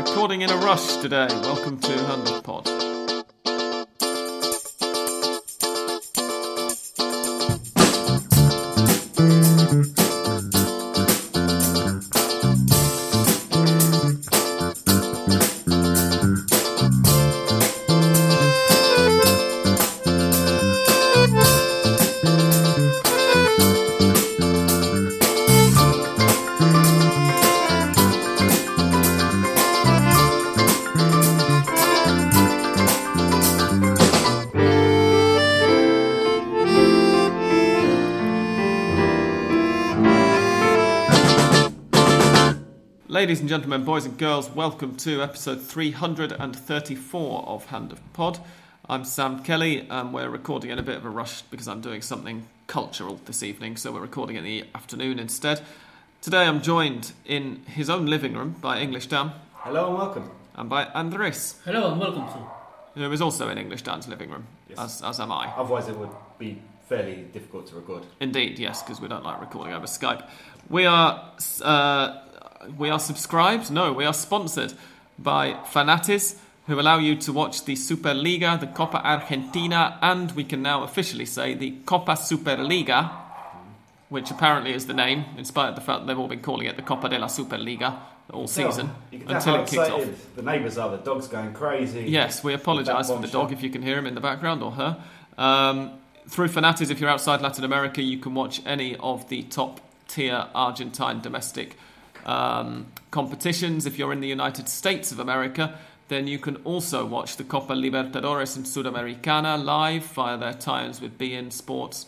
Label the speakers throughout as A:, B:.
A: recording in a rush today. Welcome to Hand of Pod. And gentlemen, boys and girls, welcome to episode 334 of Hand of Pod. I'm Sam Kelly, and we're recording in a bit of a rush because I'm doing something cultural this evening, so we're recording in the afternoon instead. Today I'm joined in his own living room by English Dan
B: Hello and welcome.
A: and by Andres,
C: Hello and welcome to.
A: who is also in English Dan's living room,
B: Yes.
A: as, as am I.
B: Otherwise, it would be fairly difficult to record.
A: Indeed, yes, because we don't like recording over Skype. We are uh, we are subscribed. No, we are sponsored by Fanatiz, who allow you to watch the Superliga, the Copa Argentina, and we can now officially say the Copa Superliga, which apparently is the name, in spite of the fact that they've all been calling it the Copa de la Superliga all season
B: tell
A: until it kicks off.
B: the neighbours are. The dog's going crazy.
A: Yes, we apologise for the dog if you can hear him in the background or her. Um, through Fanatiz, if you're outside Latin America, you can watch any of the top tier Argentine domestic um, competitions. If you're in the United States of America, then you can also watch the Copa Libertadores and Sudamericana live via their tie-ins with beIN Sports.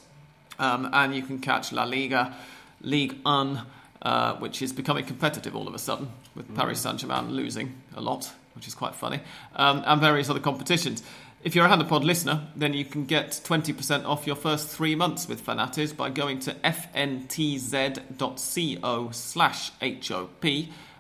A: Um, and you can catch La Liga, Ligue 1, uh, which is becoming competitive all of a sudden, with Paris Saint Germain losing a lot, which is quite funny, um, and various other competitions. If you're a Hand of Pod listener, then you can get 20% off your first three months with Fanatiz by going to fntz.co slash HOP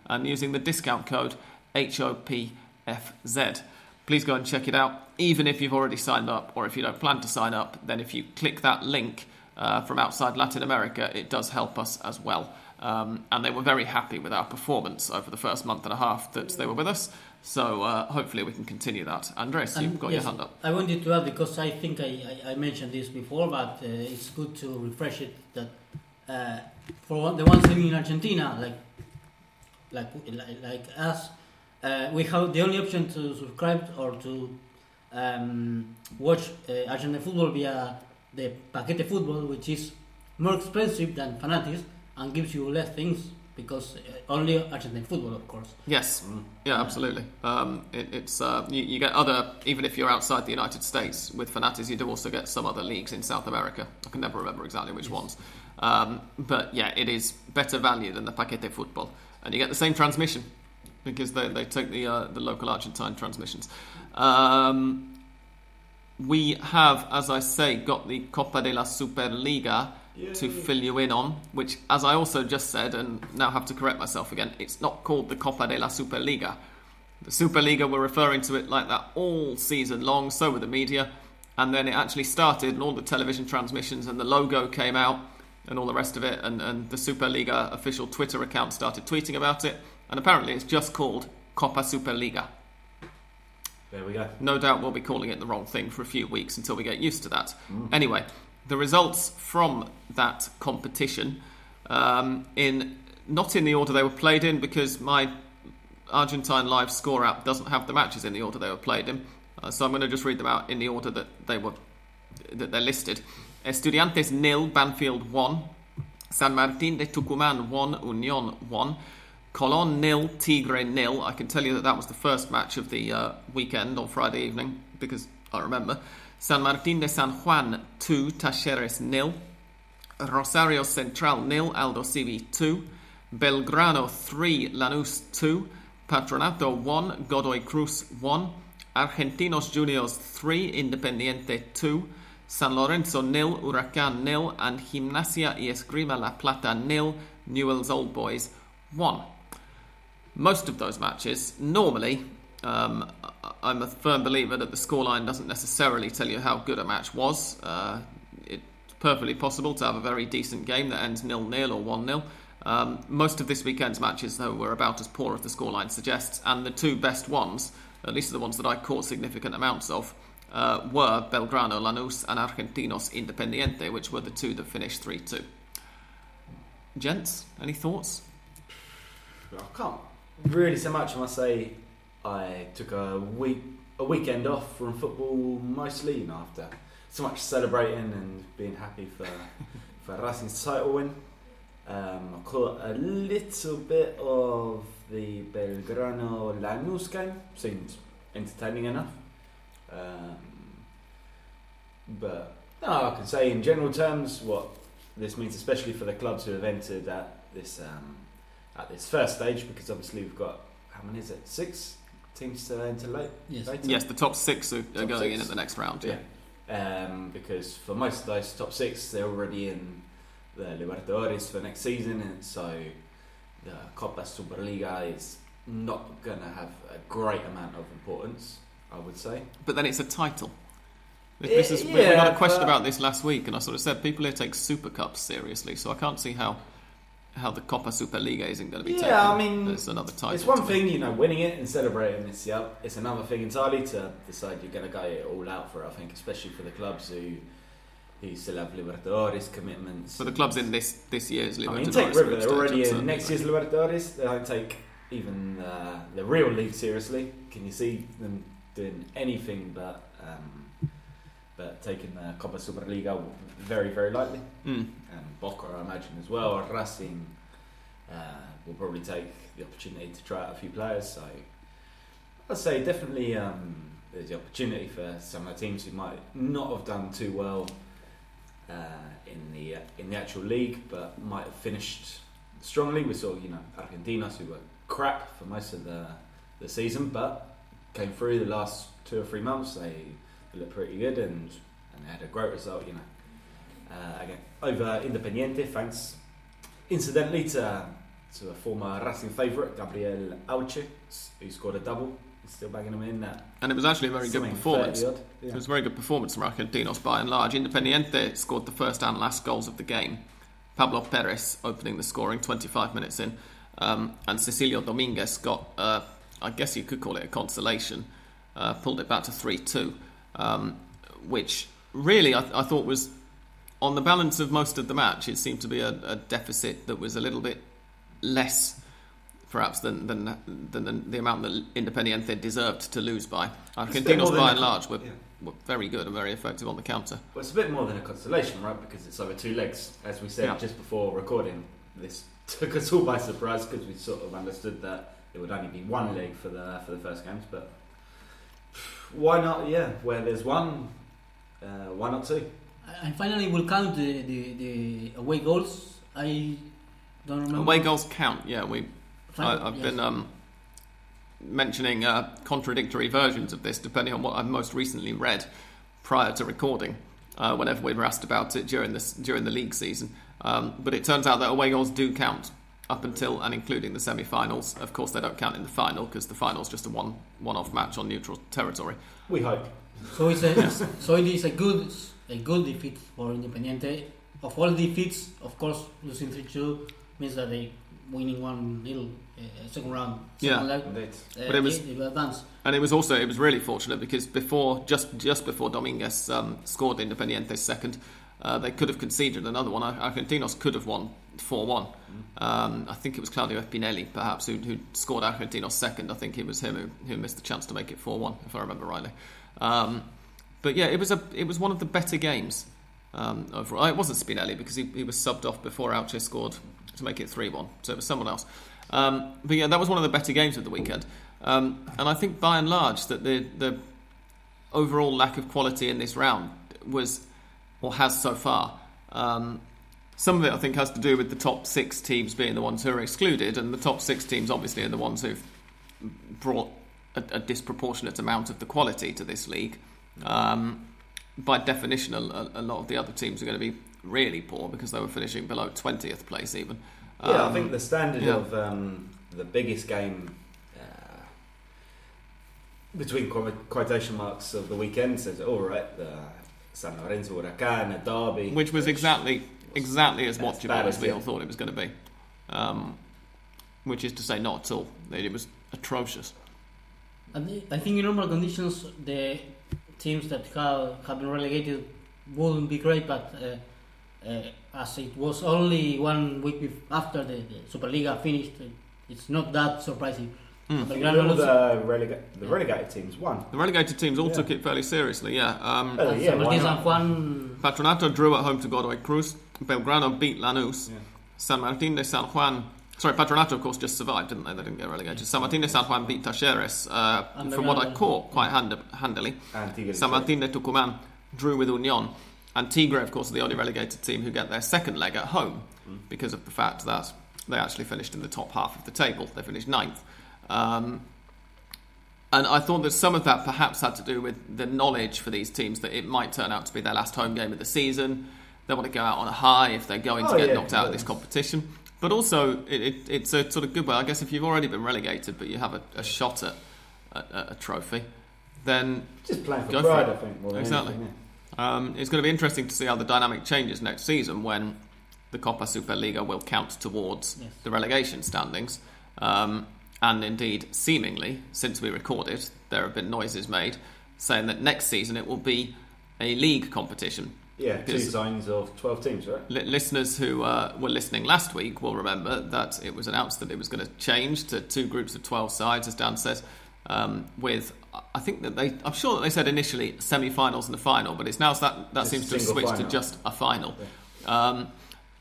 A: and using the discount code HOPFZ. Please go and check it out, even if you've already signed up, or if you don't plan to sign up, then if you click that link uh, from outside Latin America, it does help us as well. Um, and they were very happy with our performance over the first month and a half that they were with us. So uh, hopefully we can continue that. Andres, you've got
C: yes,
A: your hand up.
C: I wanted to add because I think I, I, I mentioned this before, but uh, it's good to refresh it that uh, for the ones living in Argentina, like like like, like us, uh, we have the only option to subscribe or to um, watch uh, Argentine football via the Paquete Football, which is more expensive than Fanatiz and gives you less things because uh, only Argentine football, of course.
A: Yes,
B: Mm.
A: yeah, absolutely. Um, it, it's uh, you, you get other, even if you're outside the United States with Fanatiz, you do also get some other leagues in South America. I can never remember exactly which ones, um, but yeah, it is better value than the Paquete Football, and you get the same transmission because they, they take the uh, the local Argentine transmissions. Um, we have, as I say, got the Copa de la Superliga to fill you in on, which, as I also just said, and now have to correct myself again, it's not called the Copa de la Superliga. The Superliga were referring to it like that all season long, so were the media, and then it actually started, and all the television transmissions and the logo came out, and all the rest of it, and, and the Superliga official Twitter account started tweeting about it, and apparently it's just called Copa Superliga.
B: There we go.
A: No doubt we'll be calling it the wrong thing for a few weeks until we get used to that. Mm. Anyway, the results from that competition, um, in not in the order they were played in, because my Argentine Live Score app doesn't have the matches in the order they were played in. Uh, so I'm going to just read them out in the order that they were that they're listed. Estudiantes nil, Banfield one. San Martín de Tucumán 1, Unión 1. Colón nil, Tigre nil. I can tell you that that was the first match of the uh, weekend on Friday evening because I remember. San Martín de San Juan 2, Talleres nil. Rosario Central nil, Aldosivi 2. Belgrano 3, Lanús 2. Patronato 1, Godoy Cruz 1. Argentinos Juniors 3, Independiente 2. San Lorenzo nil, Huracán nil, and Gimnasia y Esgrima La Plata nil, Newell's Old Boys 1 most of those matches, normally, um, I'm a firm believer that the scoreline doesn't necessarily tell you how good a match was. Uh, it's perfectly possible to have a very decent game that ends nil nil or 1 0. Um, most of this weekend's matches, though, were about as poor as the scoreline suggests, and the two best ones, at least the ones that I caught significant amounts of, uh, were Belgrano Lanús and Argentinos Independiente, which were the two that finished 3 2. Gents, any thoughts?
B: I can't really so much. I must say, I took a week a weekend off from football mostly, you know, after so much celebrating and being happy for for Racing's title win. Um, I caught a little bit of the Belgrano Lanús game. Seemed entertaining enough. Um, but no, I can say in general terms what this means, especially for the clubs who have entered at this um, at this first stage, because obviously we've got how many is it? Six teams to enter late.
C: Yes.
B: later?
A: Yes, the top six are, are
B: Top
A: going
B: six.
A: in at the next round. Yeah.
B: Yeah. Um, because for most of those top six, they're already in the Libertadores for next season, and so the Copa Superliga is not going to have a great amount of importance, I would say.
A: But then it's a title. This is, we- we
B: Yeah,
A: got a question
B: but-
A: about this last week, and I sort of said people here take Super Cups seriously, so I can't see how how the Copa Superliga isn't going to be taken.
B: Yeah,
A: taken
B: I mean,
A: it's another title.
B: It's one thing, you know, winning it and celebrating this. Yeah, it's another thing entirely to decide you're going to go it all out for. it, I think, especially for the clubs who who still have Libertadores commitments.
A: For the clubs in this this year's
B: I
A: Libertadores
B: mean, take River. They're already in next year's. Libertadores. They don't take even uh, the real league seriously. Can you see them doing anything but um, but taking the Copa Superliga very very lightly?
A: Mm.
B: and Boca, I imagine as well. Racing uh, will probably take the opportunity to try out a few players. So I'd say definitely um, there's the opportunity for some of the teams who might not have done too well uh, in the uh, in the actual league, but might have finished strongly. We saw you know Argentinos who were crap for most of the the season, but came through the last two or three months. They, they looked pretty good and and they had a great result. You know uh, again over Independiente, thanks incidentally to to a former Racing favourite, Gabriel Hauche, who scored a double. He's still bagging him in.
A: And it was actually a very good performance.
B: 30 odd.
A: It was a very good performance from Argentinos by and large. Independiente scored the first and last goals of the game. Pablo Perez opening the scoring 25 minutes in. Um, and Cecilio Dominguez got, uh, I guess you could call it a consolation, uh, pulled it back to 3 2, um, which really I, I thought was, on the balance of most of the match, it seemed to be a, a deficit that was a little bit less perhaps than than, than the, the amount that Independiente deserved to lose by.
B: than
A: by and large were,
B: yeah.
A: were very good and very effective on the counter.
B: Well, it's a bit more than a consolation, right? Because it's over two legs. As we said
A: Yeah.
B: just before recording, this took us all by surprise because we sort of understood that it would only be one leg for the for the first games. But why not? Yeah, where there's one, uh, why not two?
C: I I finally will count the, the, the away goals. I don't remember.
A: Away goals count. Yeah, we.
C: Final-
A: I, I've
C: yes.
A: been um, mentioning uh, contradictory versions of this depending on what I've most recently read prior to recording. Uh, whenever we were asked about it during this during the league season, um, but it turns out that away goals do count up until and including the semi-finals. Of course, they don't count in the final because the final is just a one one-off match on neutral territory.
B: We hope.
C: So it's a, so it is a good a good defeat for Independiente. Of all defeats, of course, losing three two means that they winning one little uh, second round.
A: Yeah.
C: Second leg, uh,
A: But it was-
C: they- they advance.
A: And it was also it was really fortunate because before just just before Dominguez um, scored Independiente's second, uh, they could have conceded another one. Ar- Argentinos could have won four one. Um, I think it was Claudio Spinelli perhaps who, who scored Argentinos second. I think it was him who, who missed the chance to make it four one if I remember rightly. Um, but yeah, it was a it was one of the better games. Um, overall. It wasn't Spinelli because he, he was subbed off before Hauche scored to make it 3 1. So it was someone else. Um, but yeah, that was one of the better games of the weekend. Um, and I think by and large that the, the overall lack of quality in this round was, or has so far, um, some of it I think has to do with the top six teams being the ones who are excluded, and the top six teams obviously are the ones who've brought a, a disproportionate amount of the quality to this league. Um, by definition, a, a lot of the other teams are going to be really poor because they were finishing below 20th place even.
B: Yeah, I
A: Um,
B: think the standard
A: yeah.
B: of um, the biggest game uh, between quotation marks of the weekend says, all right, the San Lorenzo Huracan, a derby,
A: which was exactly exactly as
B: As
A: watchable
B: bad
A: as
B: as
A: we all thought it was going to be. um, which is to say, not at all. It was atrocious.
C: And I think in normal conditions, the teams that have, have been relegated wouldn't be great, but uh, uh, as it was only one week after the, the Superliga finished, uh, it's not that surprising.
A: Mm.
C: But
B: All the, relega- the relegated teams won.
A: The relegated teams all
B: Yeah.
A: took it fairly seriously, yeah. Um,
C: and
B: yeah,
C: San
B: why
C: Martin
B: not?
C: San Juan,
A: Patronato drew at home to Godoy Cruz. Belgrano beat Lanús.
B: Yeah.
A: San Martín de San Juan. Sorry, Patronato, of course, just survived, didn't they? They didn't get relegated. San Martín de San Juan beat Talleres, uh, from what I caught, quite hand- handily.
B: And Tigre
A: San Martín de Tucumán drew with Union. And Tigre, of course, are the only relegated team who get their second leg at home because of the fact that they actually finished in the top half of the table. They finished ninth. Um, and I thought that some of that perhaps had to do with the knowledge for these teams that it might turn out to be their last home game of the season. They want to go out on a high if they're going to
B: Oh,
A: get
B: yeah,
A: knocked out of this competition. But also, it, it, it's a sort of good way. I guess if you've already been relegated, but you have a, a shot at, at, at a trophy, then
B: Just playing for
A: Go for
B: pride,
A: it.
B: I think. More
A: Exactly.
B: anything,
A: um, it's going to be interesting to see how the dynamic changes next season when the Copa Superliga will count towards
C: Yes.
A: the relegation standings. Um, and indeed, seemingly, since we recorded, there have been noises made saying that next season it will be a league competition.
B: Yeah. Yeah, two
A: Because-
B: signs of 12 teams, right?
A: Li- listeners who uh, were listening last week will remember that it was announced that it was going to change to two groups of 12 sides, as Dan says, um, with, I think that they, I'm sure that they said initially semi finals and a final, but it's now that, that seems to have switched to just a final. Um,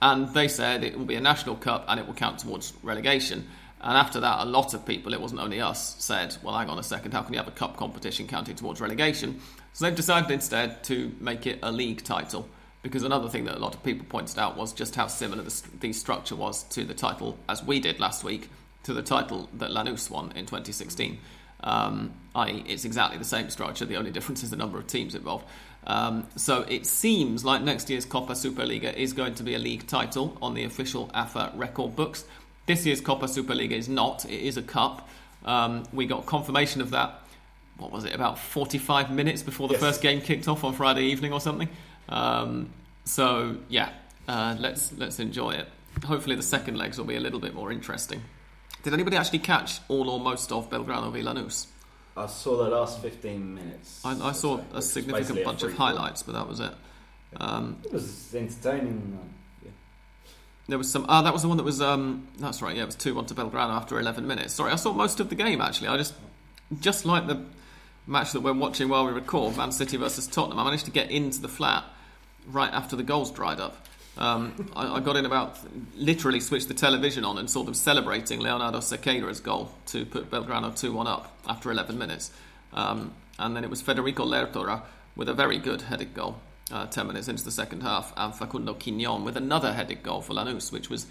A: and they said it will be a national cup and it will count towards relegation. And after that, a lot of people, it wasn't only us, said, well, hang on a second, how can you have a cup competition counting towards relegation? So they've decided instead to make it a league title. Because another thing that a lot of people pointed out was just how similar the, the structure was to the title, as we did last week, to the title that Lanús won in 2016. Um, i.e., it's exactly the same structure, the only difference is the number of teams involved. Um, so it seems like next year's Copa Superliga is going to be a league title on the official AFA record books. This year's Copa Superliga is not, it is a cup. Um, we got confirmation of that, what was it, about 45 minutes before the
B: Yes.
A: first game kicked off on Friday evening or something. Um, so, yeah, uh, let's, let's enjoy it. Hopefully, the second legs will be a little bit more interesting. Did anybody actually catch all or most of Belgrano v Lanús?
B: I saw the last 15 minutes.
A: I, I saw
B: So,
A: a significant bunch of highlights, but that was it. Um,
B: It was entertaining. Uh,
A: there was some. Ah, that was the one that was. Um, that's right. Yeah, it was two one to Belgrano after eleven minutes. Sorry, I saw most of the game actually. I just, just like the match that we're watching while we record, Man City versus Tottenham. I managed to get into the flat right after the goals dried up. Um, I, I got in about literally switched the television on and saw them celebrating Leonardo Sequeira's goal to put Belgrano two one up after eleven minutes, um, and then it was Federico Lertora with a very good headed goal. Uh, 10 minutes into the second half, and Facundo Quignon with another headed goal for Lanús, which was,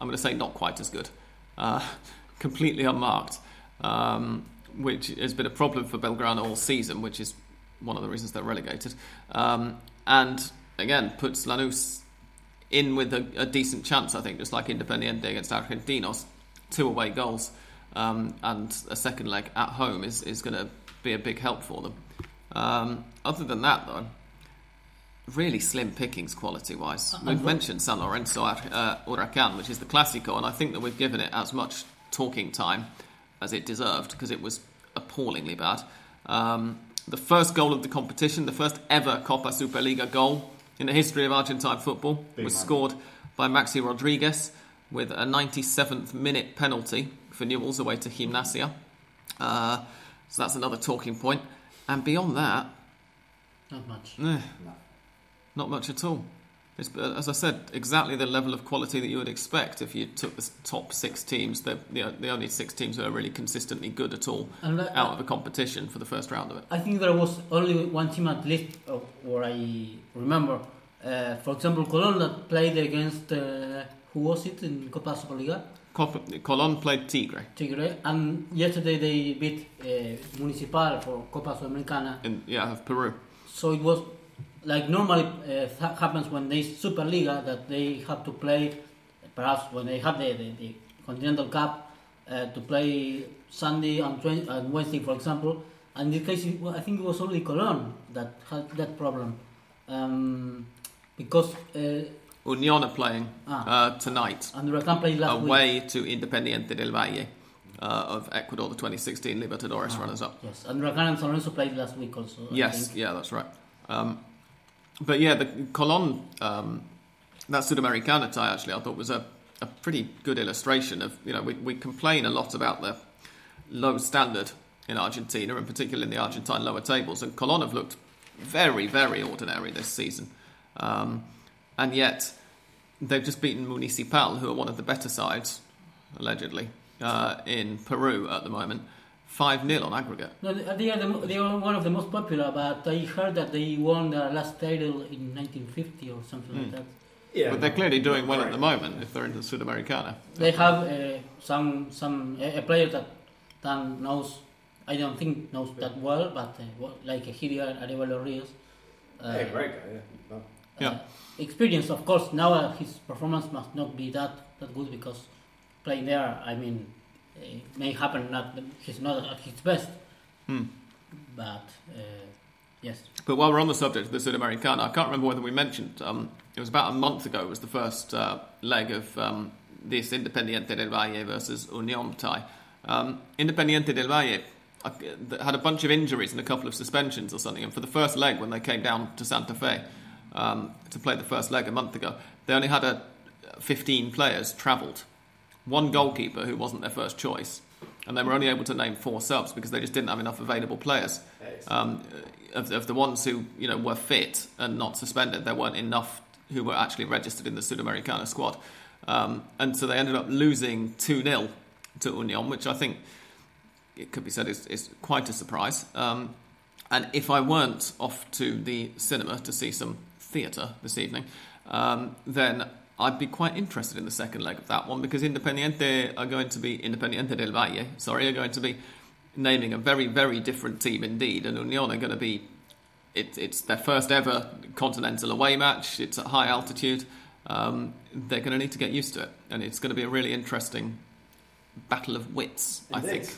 A: I'm going to say, not quite as good. Uh, completely unmarked, um, which has been a problem for Belgrano all season, which is one of the reasons they're relegated. Um, and again, puts Lanús in with a, a decent chance, I think, just like Independiente against Argentinos. Two away goals um, and a second leg at home is, is going to be a big help for them. Um, other than that, though, really slim pickings quality wise.
C: Uh,
A: We've mentioned San Lorenzo uh, Huracan, which is the Clásico, and I think that we've given it as much talking time as it deserved because it was appallingly bad. Um, the first goal of the competition, the first ever Copa Superliga goal in the history of Argentine football,
B: Big
A: was
B: man.
A: scored by Maxi Rodriguez with a 97th minute penalty for Newell's away to Gimnasia. Uh, so that's another talking point. And beyond that,
C: not much.
A: eh,
B: No.
A: Not much at all. It's, uh, as I said, exactly the level of quality that you would expect if you took the top six teams, the, the, the only six teams who are really consistently good at all, out of a competition for the first round of it.
C: I think there was only one team at least, uh, where I remember. Uh, for example, Colón that played against uh, who was it in Copa Superliga?
A: Colon played Tigre,
C: Tigre, and yesterday they beat uh, Municipal for Copa Sudamericana.
A: in, yeah, of Peru.
C: So it was like normally uh, happens when they Superliga that they have to play, perhaps when they have the, the, the Continental Cup uh, to play Sunday and, twen- and Wednesday, for example. And in this case, I think it was only Colón that had that problem. Um, because uh,
A: Union are playing
C: Ah.
A: uh, tonight
C: And played last week.
A: away to Independiente del Valle uh, of Ecuador, the 2016 Libertadores
C: Ah,
A: runners-up.
C: Yes, and Huracan and San Lorenzo played last week also. I
A: Yes,
C: think.
A: yeah, that's right. Um, but yeah, the Colon, um, that Sudamericana tie actually, I thought was a, a pretty good illustration of, you know, we, we complain a lot about the low standard in Argentina, and particularly in the Argentine lower tables, and Colon have looked very, very ordinary this season. Um, and yet, they've just beaten Municipal, who are one of the better sides, allegedly, uh, in Peru at the moment, 5 0 on aggregate.
C: No, they they are the, they are one of the most popular, but I heard that they won their last title in 1950 or something
A: Hmm.
C: like that.
B: Yeah,
A: But they're clearly doing well at the moment if they're in the Sudamericana.
C: They have uh, some some a, a player that Dan knows. I don't think knows that well, but uh, like Egidio Arevalo Rios. Uh,
B: yeah, great guy. Yeah. No.
A: Yeah.
C: uh, experience, of course. Now uh, his performance must not be that that good because playing there, I mean, it may happen. Not he's not at his best,
A: Hmm.
C: but uh, yes.
A: But while we're on the subject of the Sudamericana, I can't remember whether we mentioned, um, it was about a month ago, it was the first uh, leg of um, this Independiente del Valle versus Union tie. Um, Independiente del Valle uh, had a bunch of injuries and a couple of suspensions or something, and for the first leg, when they came down to Santa Fe um, to play the first leg a month ago, they only had a 15 players travelled. One goalkeeper who wasn't their first choice, and they were only able to name four subs because they just didn't have enough available players. Um, of, of the ones who you know were fit and not suspended, there weren't enough who were actually registered in the Sudamericana squad, um, and so they ended up losing two 0 to Union, which I think it could be said is, is quite a surprise. Um, and if I weren't off to the cinema to see some theatre this evening, um, then I'd be quite interested in the second leg of that one because Independiente are going to be Independiente del Valle, sorry, are going to be naming a very, very different team indeed, and Union are going to be. It, it's their first ever continental away match. It's at high altitude. Um, they're going to need to get used to it, and it's going to be a really interesting battle of wits. I think.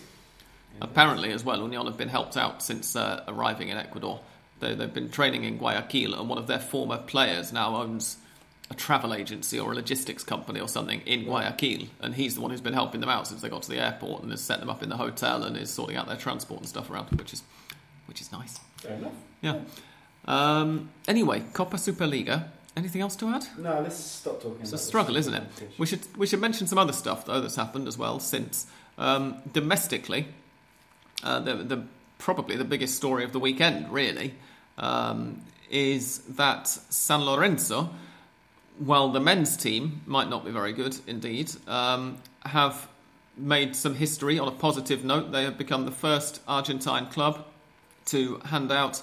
A: Apparently, as well, Union have been helped out since uh, arriving in Ecuador. They, they've been training in Guayaquil, and one of their former players now owns a travel agency or a logistics company or something in Guayaquil, and he's the one who's been helping them out since they got to the airport and has set them up in the hotel and is sorting out their transport and stuff around, which is which is nice.
B: Fair enough.
A: Yeah. Um, anyway, Copa Superliga. Anything else to add?
B: No, let's stop talking.
A: It's a struggle, isn't it? We should we should mention some other stuff though that's happened as well since um, domestically. Uh, the, the probably the biggest story of the weekend really um, is that San Lorenzo, while the men's team might not be very good indeed, um, have made some history on a positive note. They have become the first Argentine club to hand out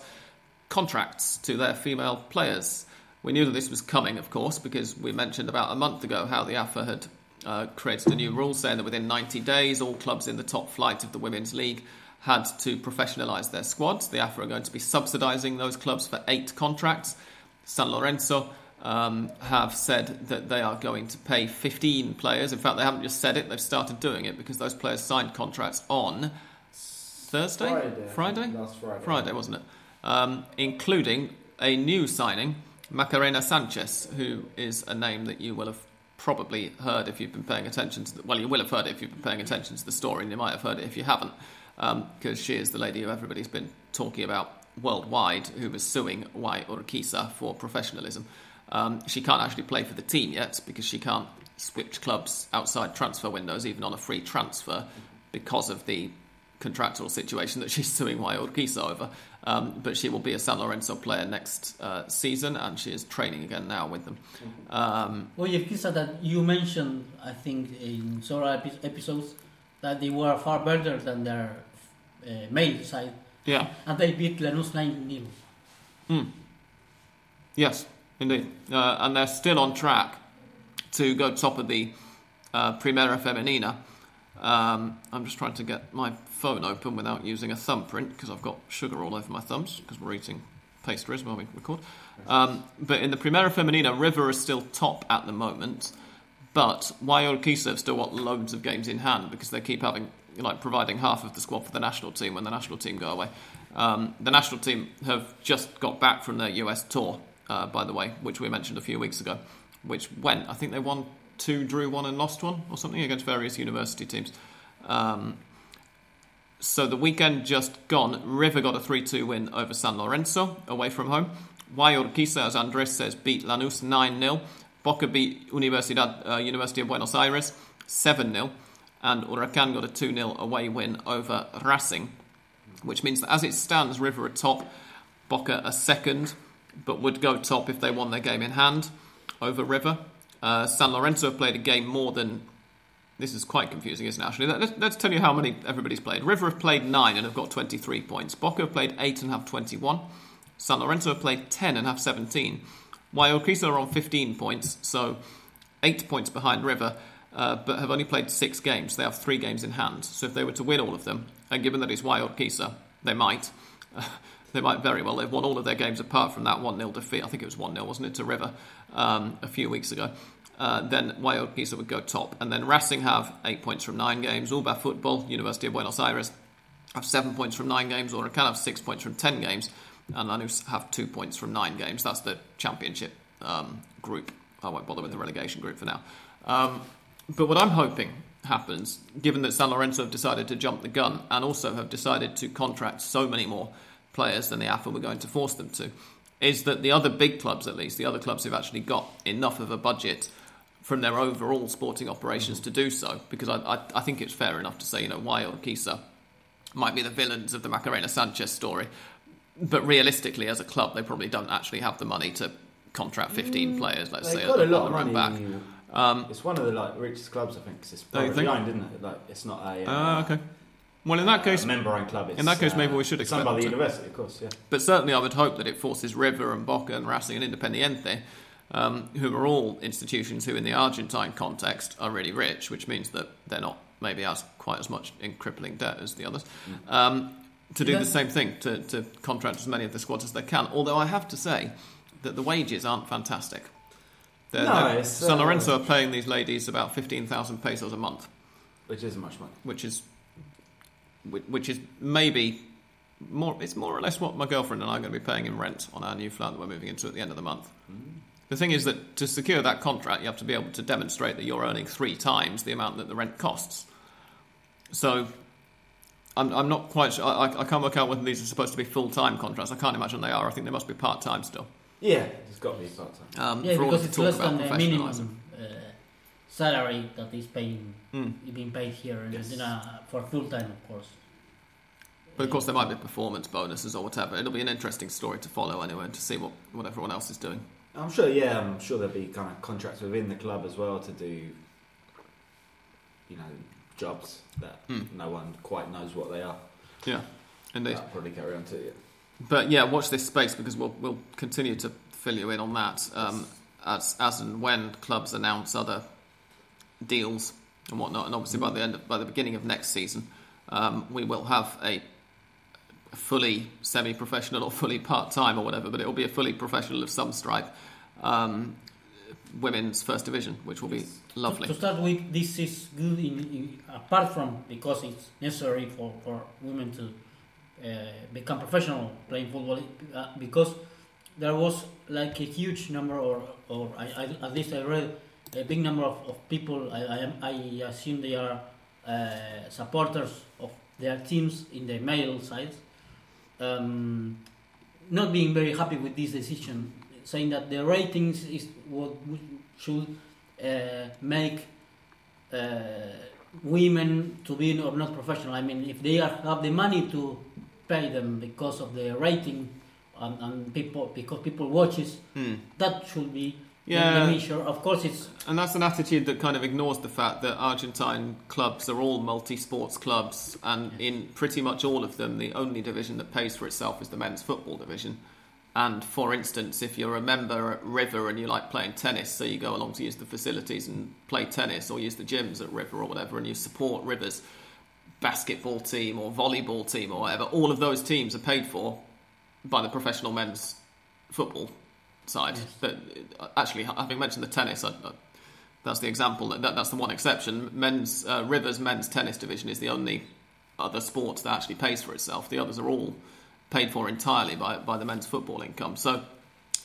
A: contracts to their female players. We knew that this was coming, of course, because we mentioned about a month ago how the AFA had uh, created a new rule saying that within 90 days, all clubs in the top flight of the Women's League had to professionalise their squads. The AFA are going to be subsidising those clubs for eight contracts. San Lorenzo um, have said that they are going to pay 15 players. In fact, they haven't just said it, they've started doing it because those players signed contracts on Thursday?
B: Friday.
A: Friday?
B: Last Friday.
A: Friday, wasn't it? Um, including a new signing, Macarena Sanchez, who is a name that you will have probably heard if you've been paying attention to the, well, you will have heard it if you've been paying attention to the story, and you might have heard it if you haven't, because she is the lady who everybody's been talking about worldwide who was suing UAI Urquiza for professionalism. Um, she can't actually play for the team yet because she can't switch clubs outside transfer windows, even on a free transfer, because of the contractual situation that she's suing UAI Urquiza over. Um, but she will be a San Lorenzo player next uh, season, and she is training again now with them. Um,
C: UAI Urquiza, that you mentioned, I think, in several epi- episodes, that they were far better than their uh, male side,
A: yeah,
C: and they beat Lanús 9 0.
A: Mm. Yes, indeed. Uh, and they're still on track to go top of the uh, Primera Femenina. Um, I'm just trying to get my phone open without using a thumbprint because I've got sugar all over my thumbs because we're eating pastries while we record. Um, but in the Primera Femenina, River is still top at the moment, but Urquiza have still got loads of games in hand because they keep having like providing half of the squad for the national team when the national team go away. Um, the national team have just got back from their US tour, uh, by the way, which we mentioned a few weeks ago, which went. I think they won two, drew one, and lost one, or something against various university teams. Um, so the weekend just gone, River got a 3 2 win over San Lorenzo away from home. UAI Urquiza, as Andres says, beat Lanús 9 0. Boca beat Universidad, uh, University of Buenos Aires 7 0. And Huracan got a 2 0 away win over Racing, which means that as it stands, River are top, Boca are second, but would go top if they won their game in hand over River. Uh, San Lorenzo have played a game more than. This is quite confusing, isn't it? Actually, let's, let's tell you how many everybody's played. River have played nine and have got 23 points. Boca have played eight and have 21. San Lorenzo have played 10 and have 17. UAI Urquiza are on 15 points, so eight points behind River, uh, but have only played six games. They have three games in hand. So if they were to win all of them, and given that it's Urquiza, they might. they might very well. They've won all of their games apart from that 1 0 defeat. I think it was 1 0, wasn't it, to River um, a few weeks ago uh, then UAI Urquiza would go top. And then Racing have eight points from nine games. UBA Football, University of Buenos Aires, have seven points from nine games. Huracan have six points from ten games. And Lanús have two points from nine games. That's the championship um, group. I won't bother with the relegation group for now. Um, but what I'm hoping happens, given that San Lorenzo have decided to jump the gun and also have decided to contract so many more players than the we're going to force them to, is that the other big clubs, at least, the other clubs who've actually got enough of a budget from their overall sporting operations to do so. Because I, I, I think it's fair enough to say, you know, UAI Urquiza might be the villains of the Macarena Sanchez story. But realistically, as a club, they probably don't actually have the money to contract 15 mm, players, let's say,
B: got a lot of money. Back. Um, it's one of the like richest clubs, I think. Cause it's private owned, isn't it? Like, it's not a.
A: Uh, uh, okay. Well, in that case,
B: member-owned club.
A: in that case, maybe we should expect.
B: It's by the university, of course. Yeah.
A: But certainly, I would hope that it forces River and Boca and Racing and Independiente um, who are all institutions who, in the Argentine context, are really rich, which means that they're not maybe as quite as much in crippling debt as the others. Mm. Um, to do the same thing, to, to contract as many of the squads as they can. Although I have to say that the wages aren't fantastic.
B: They're, no,
A: they're, San Lorenzo uh, are paying these ladies about 15,000 pesos a month.
B: Which isn't much money.
A: Which is, which is maybe more, it's more or less what my girlfriend and I are going to be paying in rent on our new flat that we're moving into at the end of the month. Mm. The thing is that to secure that contract, you have to be able to demonstrate that you're earning three times the amount that the rent costs. So I'm, I'm not quite sure. I, I can't work out whether these are supposed to be full time contracts. I can't imagine they are. I think they must be part time still.
B: Yeah, it's got to be part time.
C: Um, yeah, because it's less than the minimum salary that is paying, mm. being paid here in yes. Argentina for full time, of course.
A: But of course, there might be performance bonuses or whatever. It'll be an interesting story to follow anyway, and to see what, what everyone else is doing.
B: I'm sure, yeah, I'm sure there'll be kind of contracts within the club as well to do, you know, jobs that mm. no one quite knows what they are.
A: Yeah, indeed.
B: That'll probably carry on too. Yeah.
A: But yeah, watch this space because we'll we'll continue to fill you in on that um, as as and when clubs announce other deals and whatnot. And obviously, by the end of, by the beginning of next season, um, we will have a fully semi-professional or fully part-time or whatever, but it will be a fully professional of some stripe. Um, women's first division, which will be lovely.
C: To, to start with, this is good in, in, apart from because it's necessary for, for women to uh, become professional playing football, uh, because there was like a huge number, or or I, I, at least I read a big number of, of people. I, I, I assume they are uh, supporters of their teams in the male sides um, not being very happy with this decision, saying that the ratings is what should uh, make uh, women to be or not professional. I mean, if they are, have the money to pay them because of the rating and, and people because people watches, hmm. that should be yeah. Of course, it's
A: and that's an attitude that kind of ignores the fact that Argentine clubs are all multi-sports clubs, and in pretty much all of them, the only division that pays for itself is the men's football division. And for instance, if you're a member at River and you like playing tennis, so you go along to use the facilities and play tennis, or use the gyms at River or whatever, and you support River's basketball team or volleyball team or whatever, all of those teams are paid for by the professional men's football side. Yes. But uh, actually, having mentioned the tennis, I, I, that's the example. That, that's the one exception. Men's uh, Rivers men's tennis division is the only other sport that actually pays for itself. The others are all paid for entirely by by the men's football income. So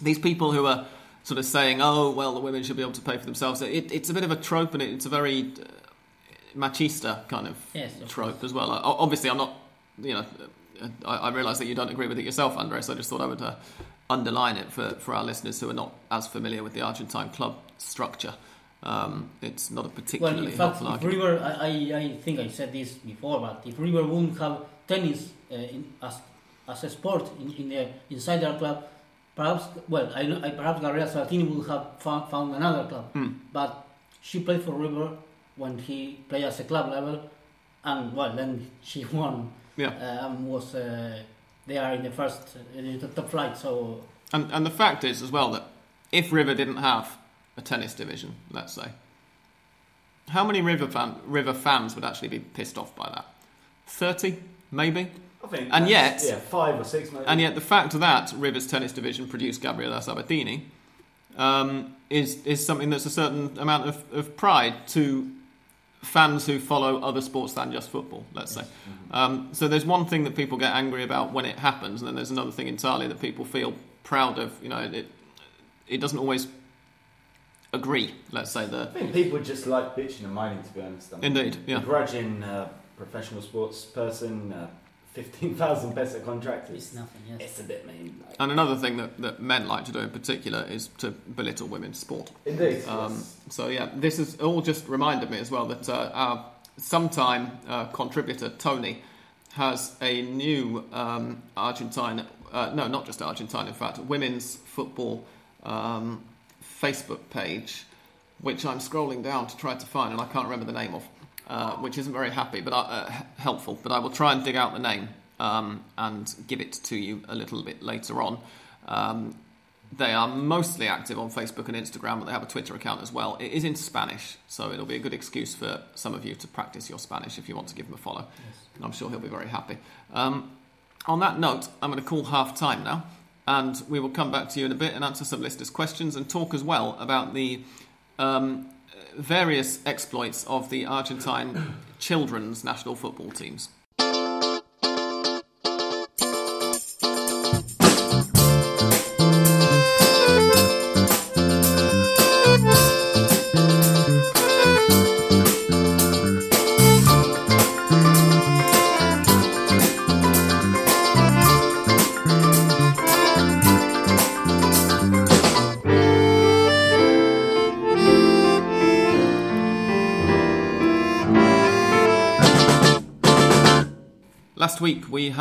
A: these people who are sort of saying, "Oh, well, the women should be able to pay for themselves." It, it's a bit of a trope, and it's a very uh, machista kind of
C: Yes, of
A: trope as well. Uh, obviously, I'm not, you know, I, I realise that you don't agree with it yourself, Andres. I just thought I would uh, underline it for, for our listeners who are not as familiar with the Argentine club structure. Um, it's not a
C: Well,
A: particularly
C: in fact,
A: helpful
C: if. River, I, I, think I said this before, but if River wouldn't have tennis uh, in, as as a sport in, in their inside their club, perhaps well, I, I perhaps Gabriela Sabatini would have found, found another club.
A: Hmm.
C: But she played for River when he played as a club level, and well, then she won
A: Yeah.
C: uh, and was uh, there in the first in the top flight. So
A: And, and the fact is as well that if River didn't have a tennis division, let's say, how many River fan, River fans would actually be pissed off by that? Thirty, maybe.
B: I think.
A: And yet-
B: yeah, five or six maybe.
A: And yet the fact that River's tennis division produced Gabriela Sabatini um, is is something that's a certain amount of, of pride to fans who follow other sports than just football. Let's say. Um, so there's one thing that people get angry about when it happens, and then there's another thing entirely that people feel proud of. You know, it it doesn't always agree. Let's say the
B: I think people just like bitching and whining, to be honest. I mean,
A: Indeed, yeah.
B: Begrudging uh, professional sports person, uh, 15,000 peso contract,
C: it's
B: it's,
C: nothing. Yes.
B: it's a bit mean. Like,
A: and another thing that, that men like to do in particular is to belittle women's sport.
B: indeed.
A: Um,
B: yes.
A: so yeah, this has all just reminded me as well that uh, our sometime uh, contributor Tony has a new um, Argentine, uh, no, not just Argentine, in fact, women's football um, Facebook page, which I'm scrolling down to try to find, and I can't remember the name of, uh, which isn't very happy, but uh, helpful. But I will try and dig out the name um, and give it to you a little bit later on. Um, they are mostly active on Facebook and Instagram, but they have a Twitter account as well. It is in Spanish, so it'll be a good excuse for some of you to practice your Spanish if you want to give him a follow. And I'm sure he'll be very happy. Um, on that note, I'm going to call half time now, and we will come back to you in a bit and answer some listeners' questions and talk as well about the um, various exploits of the Argentine children's national football teams.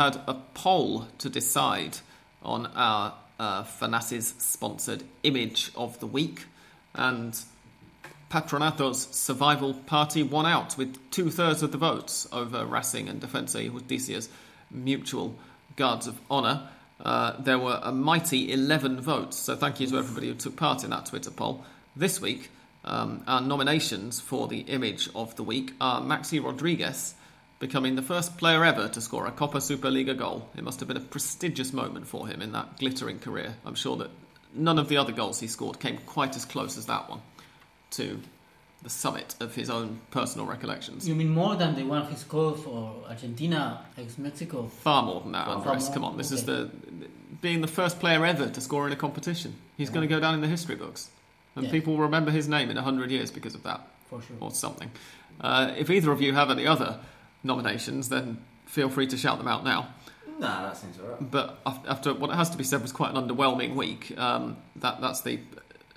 A: Had a poll to decide on our uh, Fanatiz sponsored image of the week, and Patronato's Survival Party won out with two thirds of the votes over Racing and Defensa Justicia's Mutual Guards of Honour. Uh, there were a mighty 11 votes, so thank you to everybody who took part in that Twitter poll. This week, um, our nominations for the image of the week are Maxi Rodriguez becoming the first player ever to score a Copa Superliga goal. It must have been a prestigious moment for him in that glittering career. I'm sure that none of the other goals he scored came quite as close as that one to the summit of his own personal recollections.
C: You mean more than the one he scored for Argentina against Mexico?
A: Far more than that, Andres.
C: more?
A: Come on, this is the being the first player ever to score in a competition. He's going to go down in the history books, and
C: Yeah.
A: people will remember his name in a hundred years because of that.
C: For sure.
A: or something. Uh, if either of you have any other nominations, then feel free to shout them out now.
B: Nah, that seems alright.
A: But after what it has to be said was quite an underwhelming week, um, that that's the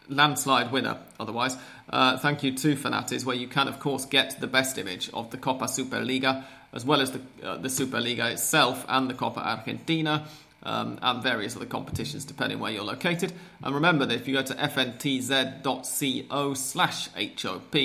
A: landslide winner. Otherwise, uh, thank you to Fanatiz, where you can of course get the best image of the Copa Superliga as well as the uh, the Superliga itself and the Copa Argentina. Um, and various other competitions depending where you're located. And remember that if you go to fntz.co slash HOP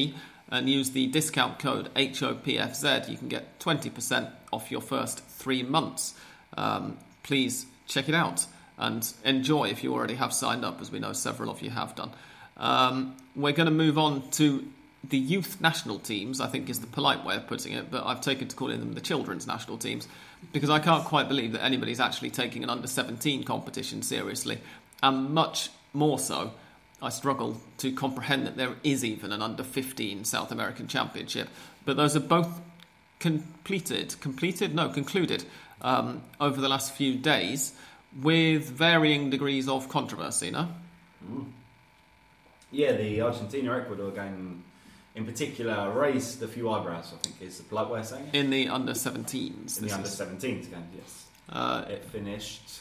A: and use the discount code HOPFZ, you can get 20% off your first three months. Um, please check it out and enjoy if you already have signed up, as we know several of you have done. Um, we're going to move on to the youth national teams, I think is the polite way of putting it, but I've taken to calling them the children's national teams because I can't quite believe that anybody's actually taking an under 17 competition seriously, and much more so. I struggle to comprehend that there is even an under 15 South American Championship, but those are both completed, completed, no, concluded um, over the last few days with varying degrees of controversy. No,
B: yeah, the Argentina Ecuador game in particular raised a few eyebrows. I think is the polite way of saying it.
A: In the under 17s.
B: In the under
A: is-
B: 17s game, yes.
A: uh,
B: It finished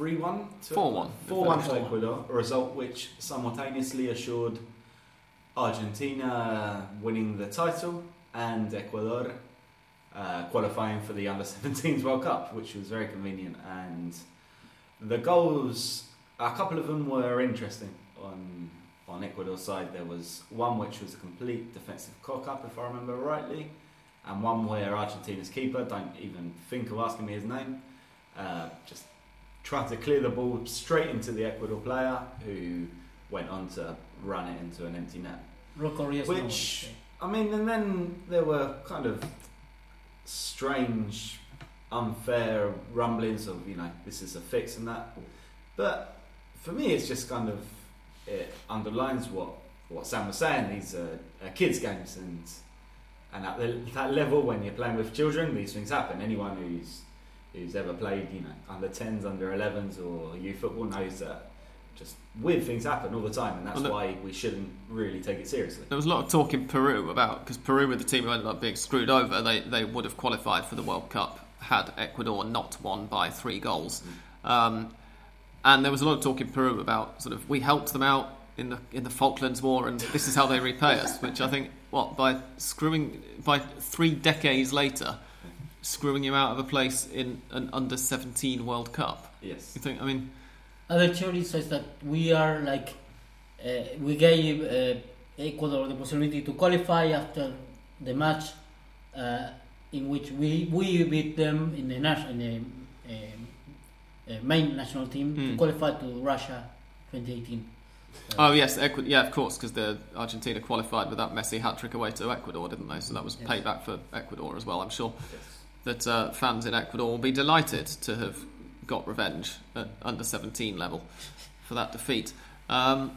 B: 3 1 to
A: 4-1.
B: 4 1 to
C: 4-1.
B: Ecuador, a result which simultaneously assured Argentina winning the title and Ecuador uh, qualifying for the under 17s World Cup, which was very convenient. And the goals, a couple of them were interesting on. On Ecuador's side, there was one which was a complete defensive cock up, if I remember rightly, and one where Argentina's keeper, don't even think of asking me his name, uh, just tried to clear the ball straight into the Ecuador player who went on to run it into an empty net. Which- I mean, and then there were kind of strange, unfair rumblings of, you know, this is a fix and that. But for me, it's just kind of, it underlines what, what Sam was saying. These are, are kids' games, and and at the, that level, when you're playing with children, these things happen. Anyone who's who's ever played, you know, under 10s, under 11s, or youth football knows that just weird things happen all the time, and that's
A: Well, the-
B: why we shouldn't really take it seriously.
A: There was a lot of talk in Peru about because Peru were the team who ended up being screwed over. They they would have qualified for the World Cup had Ecuador not won by three goals. Um, and there was a lot of talk in Peru about sort of we helped them out in the in the Falklands War, and this is how they repay us. Which I think what by screwing by three decades later, screwing you out of a place in an under seventeen World Cup.
B: Yes.
A: You think? I mean,
C: Other theory says that we are like uh, we gave uh, Ecuador the possibility to qualify after the match uh, in which we we beat them in the national in the um, uh, main national team to
A: Hmm.
C: qualify to Russia 2018.
A: oh yes, Ecu- yeah, of course, because the Argentina qualified with that Messi hat trick away to Ecuador, didn't they? So that was
C: Yes.
A: payback for Ecuador as well. I'm sure.
B: yes.
A: That uh, fans in Ecuador will be delighted to have got revenge at under 17 level for that defeat. Um,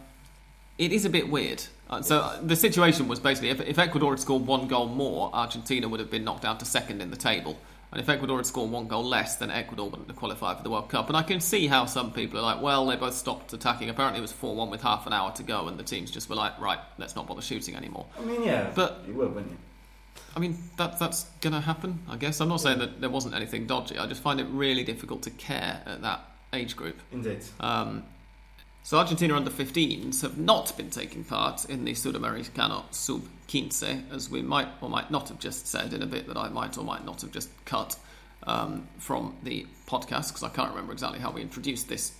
A: it is a bit weird. Uh, so uh, the situation was basically if, if Ecuador had scored one goal more, Argentina would have been knocked out to second in the table. And if Ecuador had scored one goal less, then Ecuador wouldn't have qualified for the World Cup. And I can see how some people are like, well, they both stopped attacking. Apparently, it was 4 1 with half an hour to go, and the teams just were like, right, let's not bother shooting anymore.
B: I mean, yeah,
A: But-
B: you would, wouldn't you?
A: I mean, that that's going to happen, I guess. I'm not saying that there wasn't anything dodgy. I just find it really difficult to care at that age group.
B: Indeed.
A: Um, so Argentina under 15s have not been taking part in the Sudamericano Sub-15, as we might or might not have just said in a bit that I might or might not have just cut um, from the podcast, because I can't remember exactly how we introduced this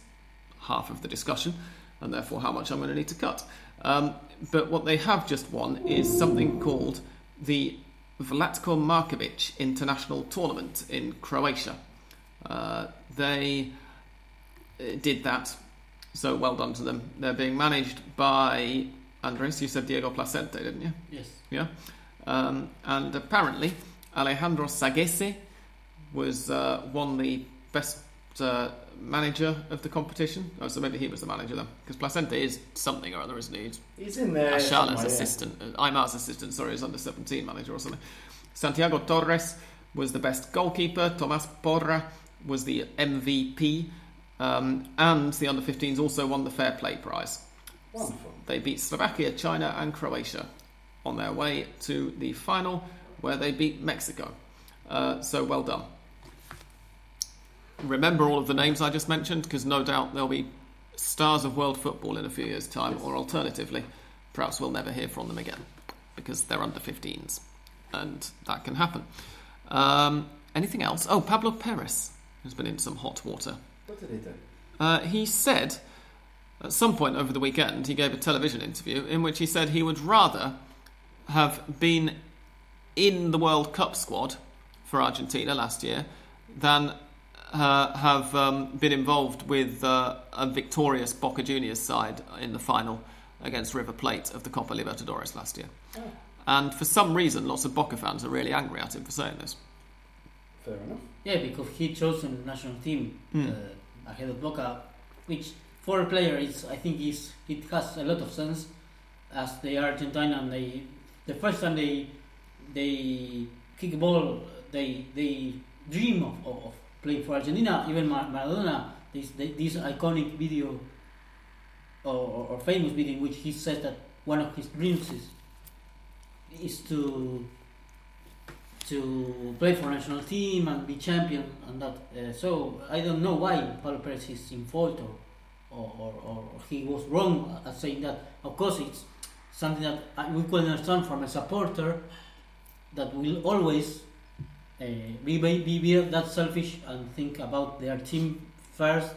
A: half of the discussion, and therefore how much I'm going to need to cut. Um, but what they have just won is something called the Vlatko Markovic International Tournament in Croatia. Uh, they uh, did that, so well done to them. They're being managed by Andres. You said Diego Placente, didn't you?
C: Yes.
A: Yeah. Um, and apparently, Alejandro Sagese was uh, won the best uh, manager of the competition. Oh, so maybe he was the manager then, because Placente is something or other, isn't he? He's
B: He's in there.
A: Ashala's
B: somewhere, yeah.
A: assistant, uh, Aimar's assistant, sorry, is under 17 manager or something. Santiago Torres was the best goalkeeper. Tomas Porra was the MVP. Um, and the under 15s also won the Fair Play Prize.
B: Wonderful.
A: They beat Slovakia, China, and Croatia on their way to the final, where they beat Mexico. Uh, so well done. Remember all of the names I just mentioned, because no doubt they'll be stars of world football in a few years' time, or alternatively, perhaps we'll never hear from them again, because they're under 15s, and that can happen. Um, anything else? Oh, Pablo Perez has been in some hot water.
B: What did he do?
A: Uh, he said at some point over the weekend he gave a television interview in which he said he would rather have been in the World Cup squad for Argentina last year than uh, have um, been involved with uh, a victorious Boca Juniors side in the final against River Plate of the Copa Libertadores last year.
B: Oh,
A: And for some reason, lots of Boca fans are really angry at him for saying this.
B: fair enough.
C: Yeah, because he chose the national team
A: Hmm.
C: uh, ahead of Boca, which for a player is I think is it has a lot of sense, as they are Argentina and they the first time they they kick a ball they they dream of, of, of playing for Argentina. Even Mar- Maradona, this this iconic video or, or, famous video in which he said that one of his dreams is is to to play for national team and be champion and that. Uh, so I don't know why Pablo Perez is in fault or, or, or, or he was wrong at saying that. Of course, it's something that we could understand from a supporter that will always uh, be, be, be that selfish and think about their team first,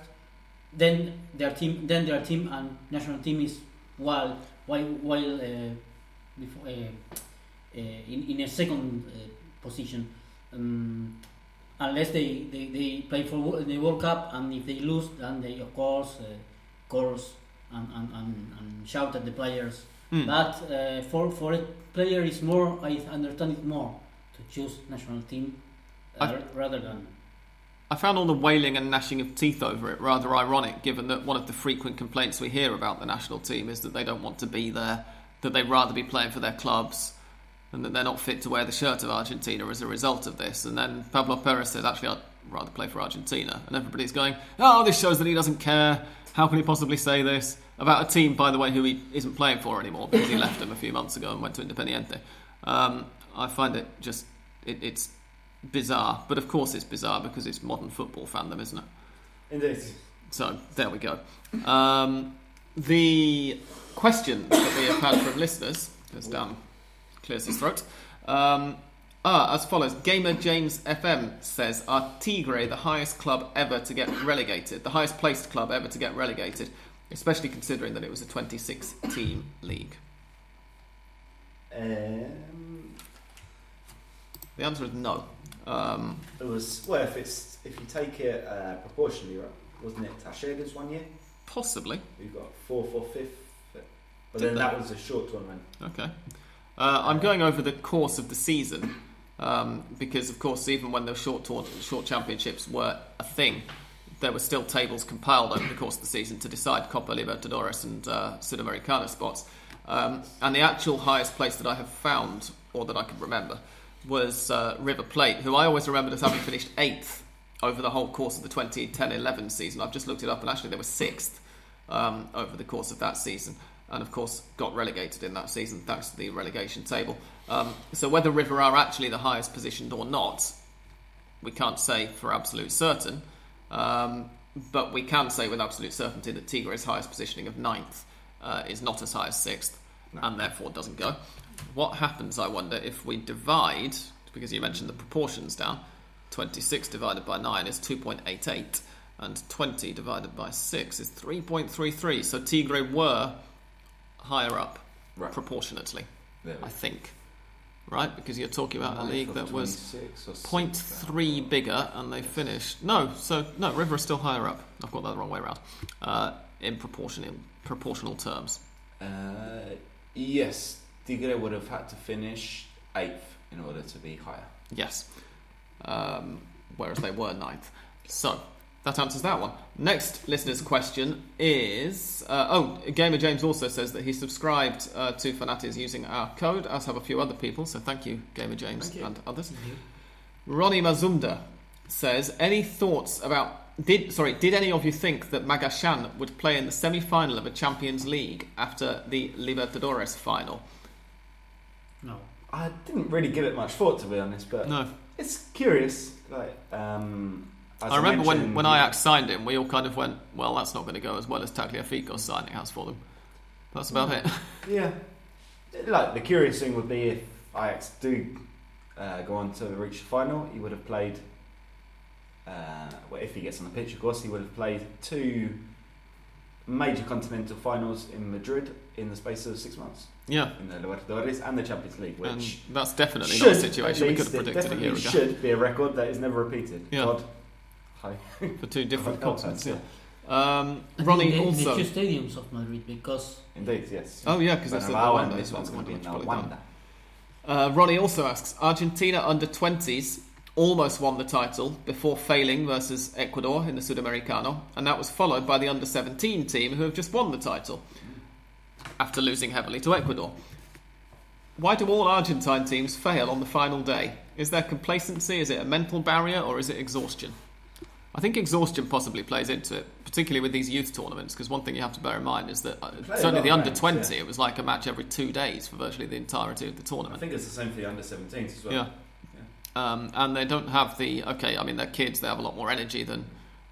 C: then their team, then their team and national team is while while while uh, before, uh, uh, in in a second uh, position. Um, unless they, they, they play for the World Cup and if they lose, then they of course uh, chorus and, and, and, and shout at the players.
A: Hmm.
C: But uh, for for a player, is more I understand it more to choose national team uh, rather than
A: I found all the wailing and gnashing of teeth over it rather ironic, given that one of the frequent complaints we hear about the national team is that they don't want to be there, that they'd rather be playing for their clubs, and that they're not fit to wear the shirt of Argentina as a result of this. And then Pablo Perez says, actually, I'd rather play for Argentina. And everybody's going, oh, this shows that he doesn't care. How can he possibly say this? About a team, by the way, who he isn't playing for anymore because he left them a few months ago and went to Independiente. Um, I find it just, it, it's bizarre. But of course it's bizarre because it's modern football fandom, isn't it?
B: Indeed.
A: So there we go. Um, the questions that we have had from listeners, as Dan clears his throat, um, are as follows. Gamer James FM says, Are Tigre the highest club ever to get relegated? The highest placed club ever to get relegated, especially considering that it was a 26 team league?
B: Um,
A: The answer is no. Um,
B: it was well if it's if you take it uh, proportionally, right? Wasn't it Tashega's one year?
A: possibly.
B: We got fourth or fifth, but
A: Did
B: then
A: they?
B: that was a short tournament.
A: Okay. Uh, I'm going over the course of the season um, because, of course, even when those short tour- short championships were a thing, there were still tables compiled over the course of the season to decide Copa Libertadores and uh, Sudamericana spots. Um, and the actual highest place that I have found, or that I can remember, was uh, River Plate, who I always remembered as having finished eighth over the whole course of the 2010-11 season. I've just looked it up, and actually they were sixth um, over the course of that season, and of course got relegated in that season thanks to the relegation table. Um, so whether River are actually the highest positioned or not, we can't say for absolute certain. Um, but we can say with absolute certainty that Tigre's highest positioning of ninth uh, is not as high as sixth, and therefore doesn't go. What happens, I wonder, if we divide, because you mentioned the proportions down, 26 divided by 9 is 2.88, and 20 divided by 6 is 3.33. So Tigre were higher up
B: Right.
A: proportionately, I think. Right? Because you're talking about a league that was
B: 26
A: 0.3 bigger and they finished. No, so no, River is still higher up. I've got that the wrong way around. Uh, in proportional proportional terms.
B: Uh, yes, Tigre would have had to finish eighth in order to be higher.
A: Yes. Um, whereas they were ninth. So that answers that one. Next listener's question is uh, oh, Gamer James also says that he subscribed uh, to Fanatiz using our code, as have a few other people. So thank you, Gamer James
B: you.
A: and others. Ronnie Mazumda says, any thoughts about did sorry did any of you think that Magallán would play in the semi-final of a Champions League after the Libertadores final?
C: No.
B: I didn't really give it much thought to be honest, but
A: No,
B: it's curious. Like, um,
A: I remember when,
B: mentioned-
A: when Ajax signed him, we all kind of went, well, that's not going to go as well as Tagliafico's signing has for them. That's about it.
B: Yeah, like the curious thing would be if Ajax do uh, go on to reach the final, he would have played. Uh, well, if he gets on the pitch, of course, he would have played two major continental finals in Madrid in the space of six months
A: Yeah,
B: in the Libertadores and the Champions League,
A: and
B: which
A: that's definitely
B: should,
A: not a situation we could
B: least,
A: have
B: it
A: predicted a year ago
B: should be a record that is never repeated.
A: Yeah.
B: God, hi.
A: for two different
B: God
A: continents. Yeah. Um,
C: I
A: Ronnie
C: the,
A: also.
C: the two stadiums of Madrid because
B: Indeed, yes.
A: Oh yeah, because that's the, the one
B: and
A: that
B: this
A: is
B: one's
A: one
B: going to be in Wanda.
A: Uh, Ronnie also asks Argentina under 20s almost won the title before failing versus Ecuador in the Sudamericano, and that was followed by the under 17 team who have just won the title after losing heavily to Ecuador. Why do all Argentine teams fail on the final day? Is there complacency? Is it a mental barrier? Or is it exhaustion? I think exhaustion possibly plays into it, particularly with these youth tournaments. Because one thing you have to bear in mind is that uh, certainly the under
B: games,
A: twenty,
B: yeah.
A: it was like a match every two days for virtually the entirety of the tournament.
B: I think it's the same for the under 17s as well.
A: Yeah. Um, and they don't have the okay. I mean, they're kids; they have a lot more energy than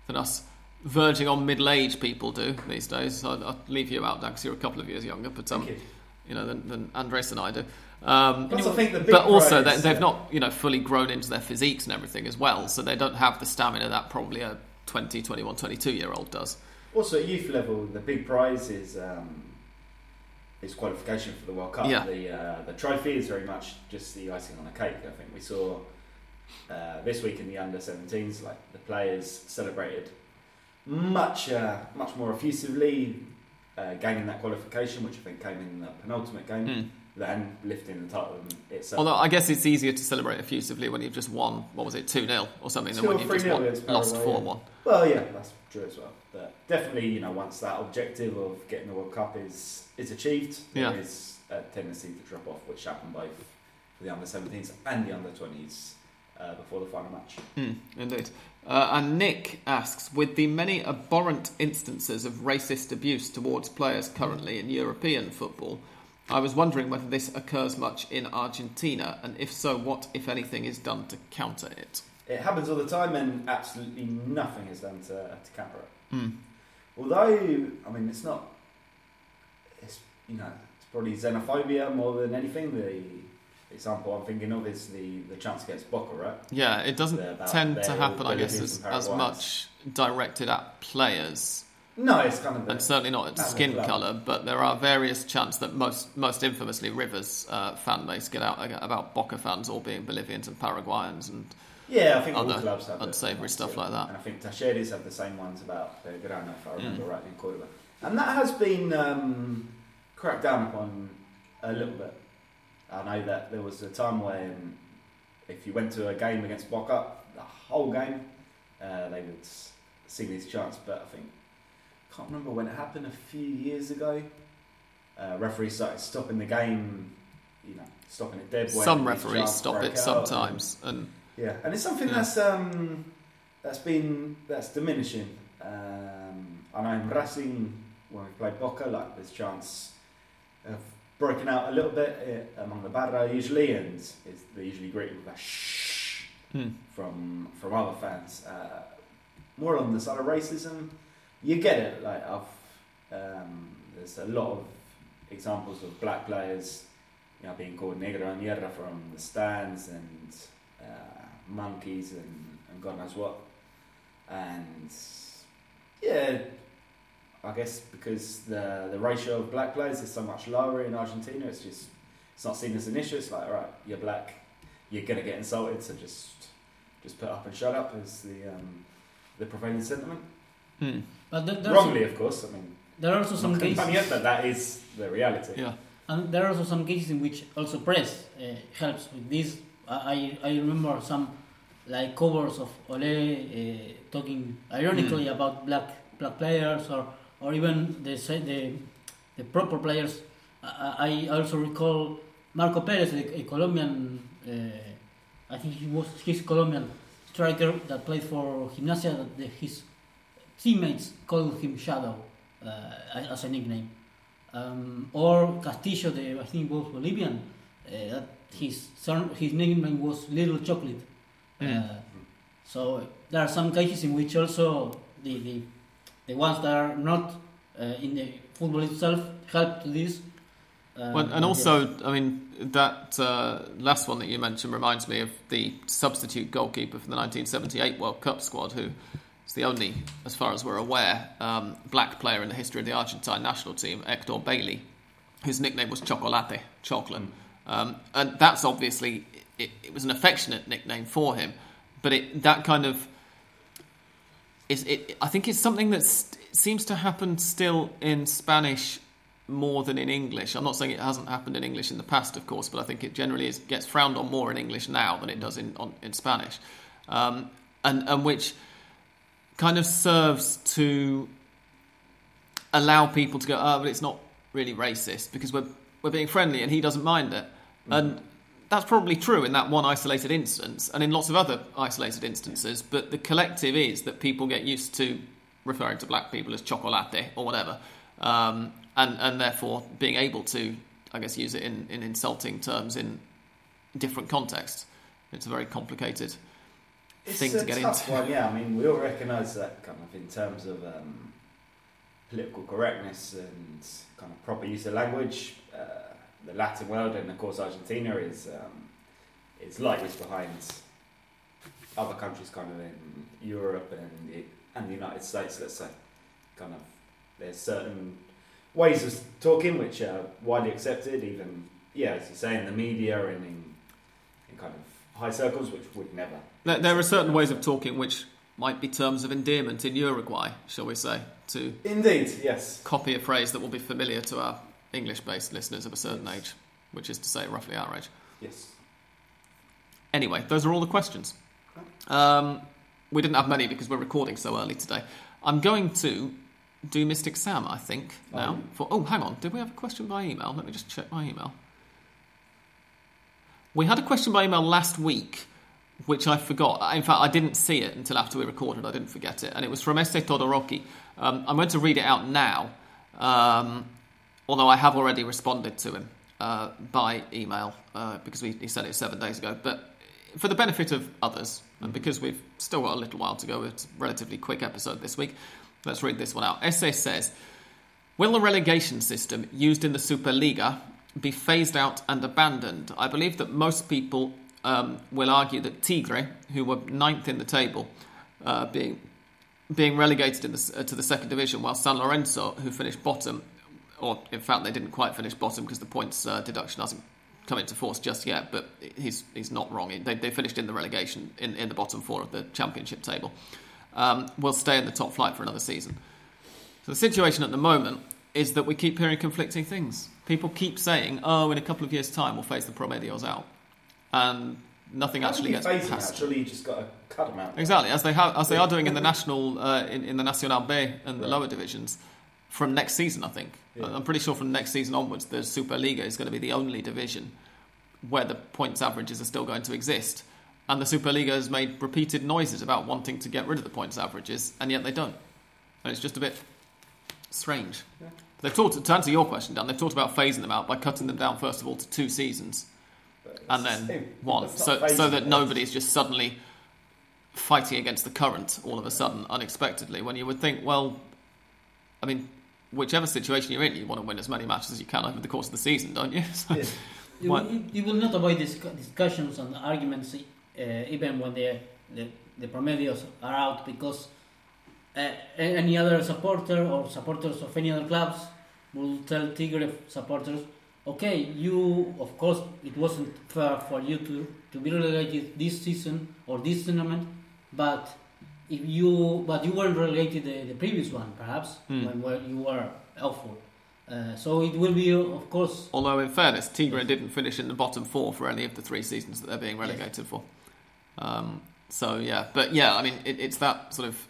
A: than us verging on middle-aged people do these days. So I'll, I'll leave you out, Dan, because you're a couple of years younger, but um,
B: you.
A: you know, than, than Andres and I do. Um,
B: Plus, I think the
A: but also, they, they've
B: uh,
A: not you know fully grown into their physiques and everything as well, so they don't have the stamina that probably a 20, 21, 22 year old does.
B: Also, at youth level, the big prize is um, is qualification for the World Cup.
A: Yeah.
B: The uh, the trophy is very much just the icing on the cake. I think we saw uh, this week in the under 17s, like the players celebrated much uh, much more effusively, uh, gaining that qualification, which I think came in the penultimate game,
A: Hmm.
B: Than lifting the title itself.
A: Although I guess it's easier to celebrate effusively when you've just won. What was it, two 0 or something, than when you've just
B: 3-0
A: won, lost
B: Paraguay,
A: four
B: yeah.
A: one.
B: Well, yeah, that's true as well. But definitely, you know, once that objective of getting the World Cup is is achieved,
A: Yeah.
B: there is a tendency to drop off, which happened both for the under 17s and the under 20s uh, before the final match.
A: Mm, indeed. Uh, and Nick asks With the many abhorrent instances of racist abuse towards players currently in European football, I was wondering whether this occurs much in Argentina, and if so, what, if anything, is done to counter it?
B: It happens all the time, and absolutely nothing is done to, to counter it.
A: Mm.
B: Although, I mean, it's not. It's you know, it's probably xenophobia more than anything. The example I'm thinking of is the the chance against Boca, right?
A: Yeah, it doesn't tend to happen, I guess, as, as much directed at players,
B: No, it's kind of
A: certainly not At skin colour, but there are various chants that most, most infamously Rivers uh, fan base get out about Boca fans all being Bolivians and Paraguayans and
B: Yeah, I think all
A: other
B: clubs have
A: unsavoury stuff like that.
B: And I think Talleres have the same ones about Belgrano, if I remember
A: Mm.
B: rightly, in Cordoba. And that has been um, cracked down upon a little bit. I know that there was a time when if you went to a game against Boca, the whole game, uh, they would sing these chants. But I think, can't remember when it happened, a few years ago. Uh, referees started stopping the game, you know, stopping it dead.
A: some referees stop it sometimes, and
B: Yeah, and it's something
A: Yeah.
B: that's um, that's been that's diminishing. Um, I know in Racing when we played Boca, like there's chance of breaking out a little bit uh, among the barra usually, and it's, they usually greet with a shh
A: hmm,
B: from from other fans. Uh, more on the side of racism, you get it. Like I've um, there's a lot of examples of black players, you know, being called negro and tierra from the stands and uh, monkeys and, and God knows what. And yeah, I guess because the the ratio of black players is so much lower in Argentina, it's just it's not seen as an issue. It's like, all right, you're black, you're gonna get insulted, so just just put up and shut up is the um, the prevailing sentiment.
A: Hmm,
C: But there, there's
B: Wrongly, of course. I mean,
C: there are also some cases.
B: condemning it, but that is the reality.
A: yeah,
C: And there are also some cases in which also press uh, helps with this. I, I I remember some like covers of Ole uh, talking ironically about black black players or or even the the the proper players. I, I also recall Marco Perez, a, a Colombian. Uh, I think he was his Colombian striker that played for Gimnasia. That the, his teammates called him Shadow uh, as a nickname um, or Castillo, the I think was Bolivian. Uh, that his his nickname was Little Chocolate.
A: Mm.
C: Uh, so there are some cases in which also the the, the ones that are not uh, in the football itself help to this. Uh,
A: Well, and also,
C: yes.
A: I mean, that uh, last one that you mentioned reminds me of the substitute goalkeeper for the 1978 World Cup squad, who is the only, as far as we're aware, um, black player in the history of the Argentine national team, Hector Baley, whose nickname was Chocolate, chocolate. Um, and that's obviously, it, it was an affectionate nickname for him, but it, that kind of is it I think it's something that seems to happen still in Spanish more than in English. I'm not saying it hasn't happened in English in the past, of course, but I think it generally is, gets frowned on more in English now than it does in on, in Spanish, um, and and which kind of serves to allow people to go, oh, but it's not really racist because we're we're being friendly and he doesn't mind it, and that's probably true in that one isolated instance and in lots of other isolated instances, but the collective is that people get used to referring to black people as chocolate or whatever, um, and, and therefore being able to, I guess, use it in, in insulting terms in different contexts. It's a very complicated
B: It's
A: thing
B: a
A: to get
B: tough
A: into.
B: one, yeah. I mean, we all recognise that kind of in terms of um, political correctness and kind of proper use of language. Uh, the Latin world and of course Argentina is um, is behind other countries, kind of in Europe and the, and the United States. Let's say, kind of there's certain ways of talking which are widely accepted, even yeah, as you say, in the media and in, in kind of high circles, which would never.
A: There, there are certain ways of talking which might be terms of endearment in Uruguay, shall we say, to
B: Indeed, yes.
A: copy a phrase that will be familiar to our English based listeners of a certain age, which is to say, roughly our age.
B: Yes.
A: Anyway, those are all the questions. Um, we didn't have many because we're recording so early today. I'm going to do Mystic Sam, I think, now.
B: Oh.
A: For Oh, hang on. Did we have a question by email? Let me just check my email. We had a question by email last week, which I forgot. In fact, I didn't see it until after we recorded. I didn't forget it. And it was from Ese Todoroki. Um, I'm going to read it out now, um, although I have already responded to him uh, by email uh, because we, he sent it seven days ago. But for the benefit of others, and because we've still got a little while to go, it's a relatively quick episode this week, let's read this one out. Essay says Will the relegation system used in the Superliga be phased out and abandoned? I believe that most people um, will argue that Tigre, who were ninth in the table, uh, being being relegated the, uh, to the second division, while San Lorenzo, who finished bottom, or in fact they didn't quite finish bottom because the points uh, deduction hasn't come into force just yet, but he's he's not wrong. They, they finished in the relegation in, in the bottom four of the championship table. Um, will stay in the top flight for another season. So the situation at the moment is that we keep hearing conflicting things. People keep saying, "Oh, in a couple of years' time, we'll phase the Promedios out," and nothing actually gets passed.
B: you just got to cut them out.
A: Exactly, as they have, as they are doing in the national, uh, in, in the Nacional B and the
B: Right.
A: lower divisions, from next season. I think
B: Yeah.
A: I'm pretty sure from next season onwards, the Superliga is going to be the only division where the points averages are still going to exist. And the Superliga has made repeated noises about wanting to get rid of the points averages, and yet they don't. And it's just a bit strange.
B: Yeah.
A: They've talked to answer your question, Dan. They've talked about phasing them out by cutting them down first of all to two seasons and then
B: same.
A: one, so so that
B: them.
A: nobody's just suddenly fighting against the current all of a sudden unexpectedly. When you would think, well, I mean, whichever situation you're in, you want to win as many matches as you can over the course of the season, don't you? So-
B: Yeah.
C: You, you, you will not avoid dis- discussions and arguments uh, even when the, the, the promedios are out because uh, any other supporter or supporters of any other clubs will tell Tigre supporters, okay, you, of course, it wasn't fair for you to, to be relegated this season or this tournament, but if you, but you weren't relegated the, the previous one, perhaps,
A: Hmm.
C: when where you were awful. Uh, so it will be, of course,
A: Although, in fairness, Tigre
C: Yes.
A: didn't finish in the bottom four for any of the three seasons that they're being
C: Yes.
A: relegated for. Um, so, yeah. But, yeah, I mean, it, it's that sort of.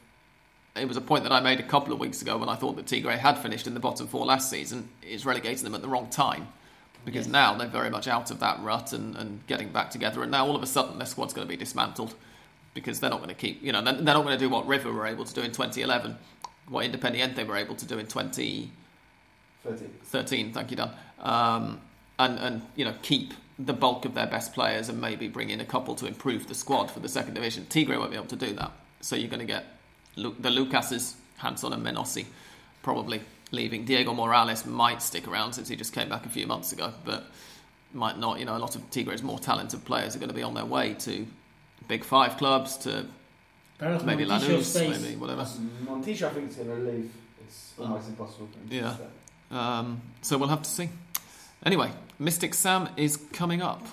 A: It was a point that I made a couple of weeks ago when I thought that Tigre had finished in the bottom four last season. It's relegating them at the wrong time. Because
C: Yes.
A: now they're very much out of that rut and, and getting back together. And now all of a sudden their squad's going to be dismantled because they're not going to keep, you know, they're, they're not going to do what River were able to do in 2011, what Independiente were able to do in 2013.
B: 13.
A: thank you, Dan. Um, and, and, you know, keep the bulk of their best players and maybe bring in a couple to improve the squad for the second division. Tigre won't be able to do that. So you're going to get Lu- the Lucases, Janson and Menossi probably leaving. Diego Morales might stick around since he just came back a few months ago, but might not. You know, a lot of Tigre's more talented players are going to be on their way to big five clubs, to
C: perhaps
A: maybe
C: Montillo
A: Lanús, maybe whatever.
B: Montillo, I think, is going to leave. It's almost impossible to
A: Yeah.
B: stay.
A: Um, so we'll have to see. Anyway, Mystic Sam is coming up.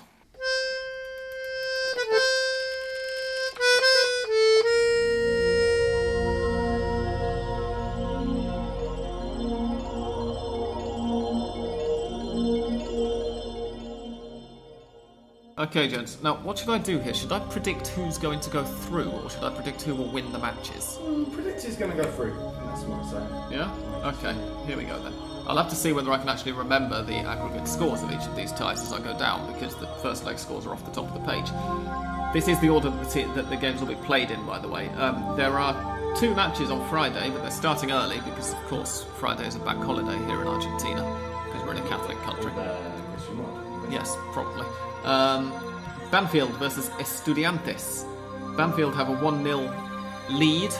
A: Okay, gents. Now, what should I do here? Should I predict who's going to go through, or should I predict who will win the matches?
B: Mm, predict who's going to go through. That's what I'm saying.
A: Yeah? Okay, here we go then. I'll have to see whether I can actually remember the aggregate scores of each of these ties as I go down because the first leg scores are off the top of the page. This is the order that the, that the games will be played in, by the way. Um, there are two matches on Friday, but they're starting early because, of course, Friday is a bank holiday here in Argentina because we're in a Catholic country. Yes, probably. Um, Banfield versus Estudiantes. Banfield have a 1 0 lead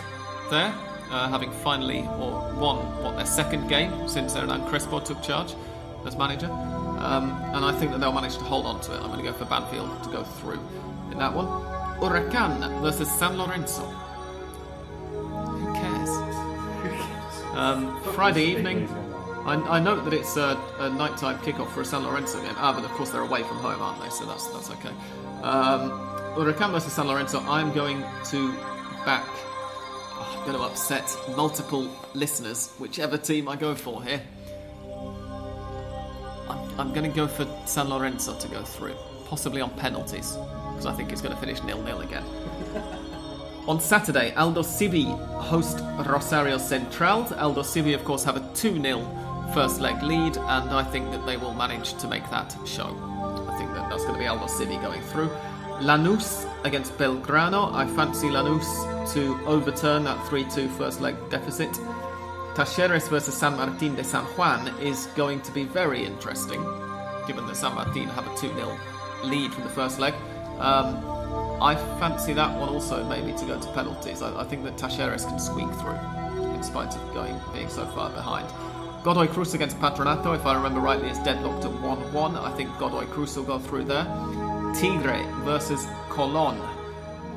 A: there, uh, having finally or won what their second game since Hernan Crespo took charge as manager. Um, and I think that they'll manage to hold on to it. I'm going to go for Banfield to go through in that one. Huracan versus San Lorenzo. Who cares? Um, Friday evening. I, I note that it's a, a nighttime kickoff for a San Lorenzo game. Ah, but of course they're away from home, aren't they? So that's that's okay. Um, Huracan versus San Lorenzo. I'm going to back. oh, I'm going to upset multiple listeners, whichever team I go for here. I'm, I'm going to go for San Lorenzo to go through, possibly on penalties, because I think it's going to finish nil-nil again. On Saturday, Aldosivi host Rosario Central. Aldosivi, of course, have a 2 0 first leg lead, and I think that they will manage to make that show. I think that that's going to be Aldosivi going through. Lanús against Belgrano. I fancy Lanús to overturn that 3 2 first leg deficit. Talleres versus San Martin de San Juan is going to be very interesting, given that San Martin have a 2 0 lead from the first leg. Um, I fancy that one also maybe to go to penalties. I, I think that Talleres can squeak through, in spite of going being so far behind. Godoy Cruz against Patronato, if I remember rightly, is deadlocked at 1 1. I think Godoy Cruz will go through there. Tigre versus Colon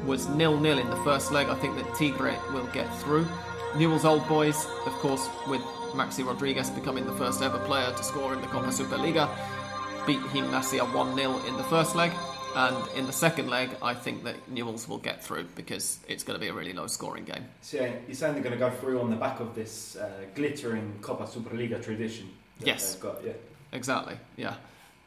A: was nil nil in the first leg. I think that Tigre will get through. Newell's Old Boys, of course, with Maxi Rodriguez becoming the first ever player to score in the Copa Superliga, beat Gimnasia 1 0 in the first leg. And in the second leg, I think that Newell's will get through because it's going to be a really low scoring game.
D: So yeah, you're saying they're going to go through on the back of this uh, glittering Copa Superliga tradition. that
A: Yes.
D: they've got. Yeah.
A: Exactly, yeah.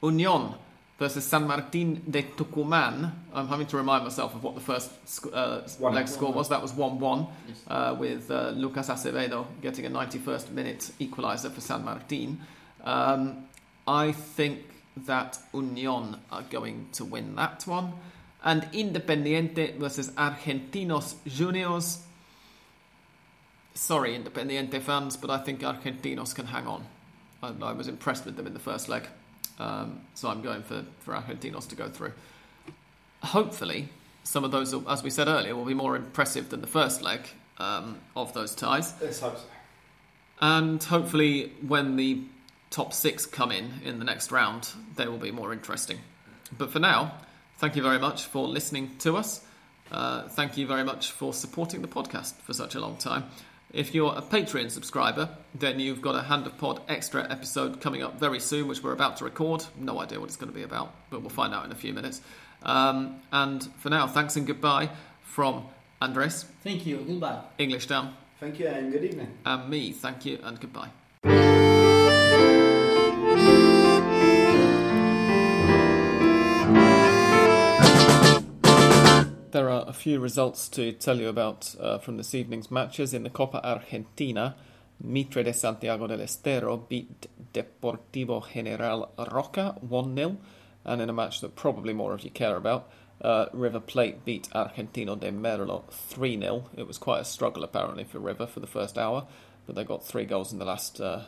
A: Union versus San Martin de Tucumán. I'm having to remind myself of what the first sc- uh,
D: One.
A: leg score was. That was 1 1.
C: Yes.
A: uh, with uh, Lucas Acevedo getting a 91st minute equaliser for San Martin. Um, I think that Union are going to win that one. And Independiente versus Argentinos Juniors. Sorry, Independiente fans, but I think Argentinos can hang on. I, I was impressed with them in the first leg, um, so I'm going for, for Argentinos to go through. Hopefully, some of those, as we said earlier, will be more impressive than the first leg um, of those ties.
D: Let's hope so.
A: And hopefully, when the top six come in in the next round, they will be more interesting. But for now, thank you very much for listening to us. Uh, thank you very much for supporting the podcast for such a long time. If you're a Patreon subscriber, then you've got a Hand of Pod extra episode coming up very soon, which we're about to record. No idea what it's going to be about, but we'll find out in a few minutes. Um, and for now, thanks and goodbye from Andres,
C: Thank you. Goodbye.
A: English down,
D: Thank you and good evening.
A: and me. Thank you and goodbye. There are a few results to tell you about uh, from this evening's matches. In the Copa Argentina, Mitre de Santiago del Estero beat Deportivo General Roca 1 0. And in a match that probably more of you care about, uh, River Plate beat Argentino de Merlo 3 0. It was quite a struggle, apparently, for River for the first hour, but they got three goals in the last uh,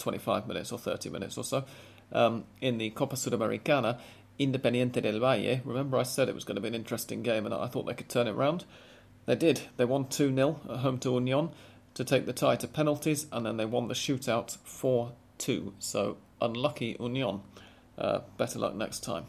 A: 25 minutes or 30 minutes or so. Um, in the Copa Sudamericana, Independiente del Valle, remember I said it was going to be an interesting game and I thought they could turn it round? They did. They won 2 0 at home to Union to take the tie to penalties, and then they won the shootout 4 2. So, unlucky Union. Uh, better luck next time.